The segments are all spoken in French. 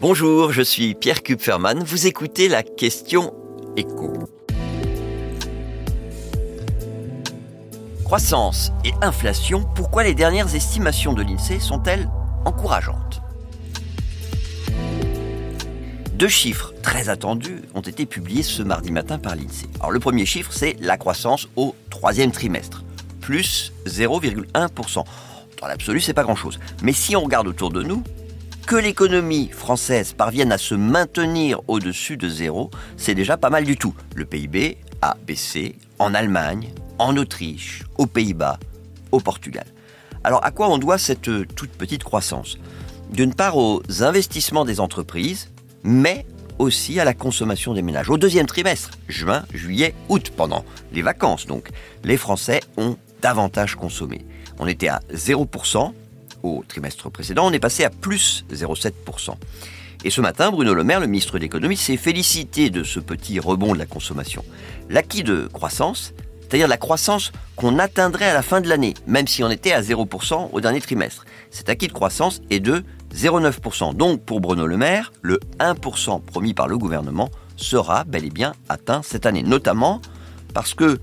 Bonjour, je suis Pierre Kupferman. Vous écoutez la question écho. Croissance et inflation, pourquoi les dernières estimations de l'INSEE sont-elles encourageantes? Deux chiffres très attendus ont été publiés ce mardi matin par l'INSEE. Alors le premier chiffre, c'est la croissance au troisième trimestre, plus 0,1%. Dans l'absolu, c'est pas grand-chose. Mais si on regarde autour de nous, que l'économie française parvienne à se maintenir au-dessus de zéro, c'est déjà pas mal du tout. Le PIB a baissé en Allemagne, en Autriche, aux Pays-Bas, au Portugal. Alors à quoi on doit cette toute petite croissance? D'une part aux investissements des entreprises, mais aussi à la consommation des ménages. Au deuxième trimestre, juin, juillet, août, pendant les vacances donc, les Français ont davantage consommé. On était à 0% au trimestre précédent, on est passé à plus 0,7%. Et ce matin, Bruno Le Maire, le ministre de l'économie, s'est félicité de ce petit rebond de la consommation. L'acquis de croissance, c'est-à-dire la croissance qu'on atteindrait à la fin de l'année, même si on était à 0% au dernier trimestre. Cet acquis de croissance est de 0,9%. Donc pour Bruno Le Maire, le 1% promis par le gouvernement sera bel et bien atteint cette année, notamment parce que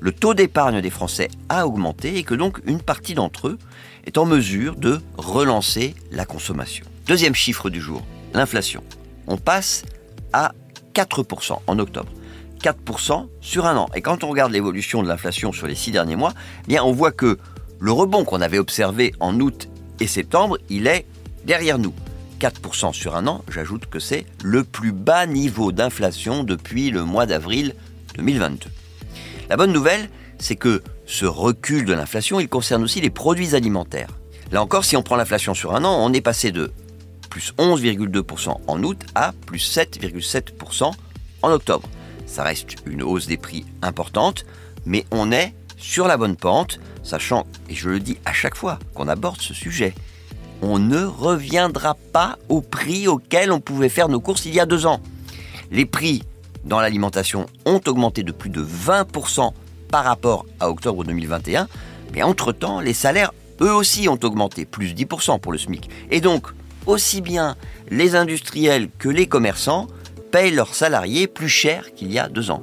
le taux d'épargne des Français a augmenté et que donc une partie d'entre eux est en mesure de relancer la consommation. Deuxième chiffre du jour, l'inflation. On passe à 4% en octobre. 4% sur un an. Et quand on regarde l'évolution de l'inflation sur les six derniers mois, eh bien on voit que le rebond qu'on avait observé en août et septembre, il est derrière nous. 4% sur un an, j'ajoute que c'est le plus bas niveau d'inflation depuis le mois d'avril 2022. La bonne nouvelle, c'est que ce recul de l'inflation, il concerne aussi les produits alimentaires. Là encore, si on prend l'inflation sur un an, on est passé de plus 11,2% en août à plus 7,7% en octobre. Ça reste une hausse des prix importante, mais on est sur la bonne pente, sachant, et je le dis à chaque fois qu'on aborde ce sujet, on ne reviendra pas au prix auquel on pouvait faire nos courses il y a deux ans. Les prix dans l'alimentation ont augmenté de plus de 20% par rapport à octobre 2021, mais entre-temps, les salaires, eux aussi, ont augmenté, plus 10% pour le SMIC. Et donc, aussi bien les industriels que les commerçants payent leurs salariés plus cher qu'il y a deux ans.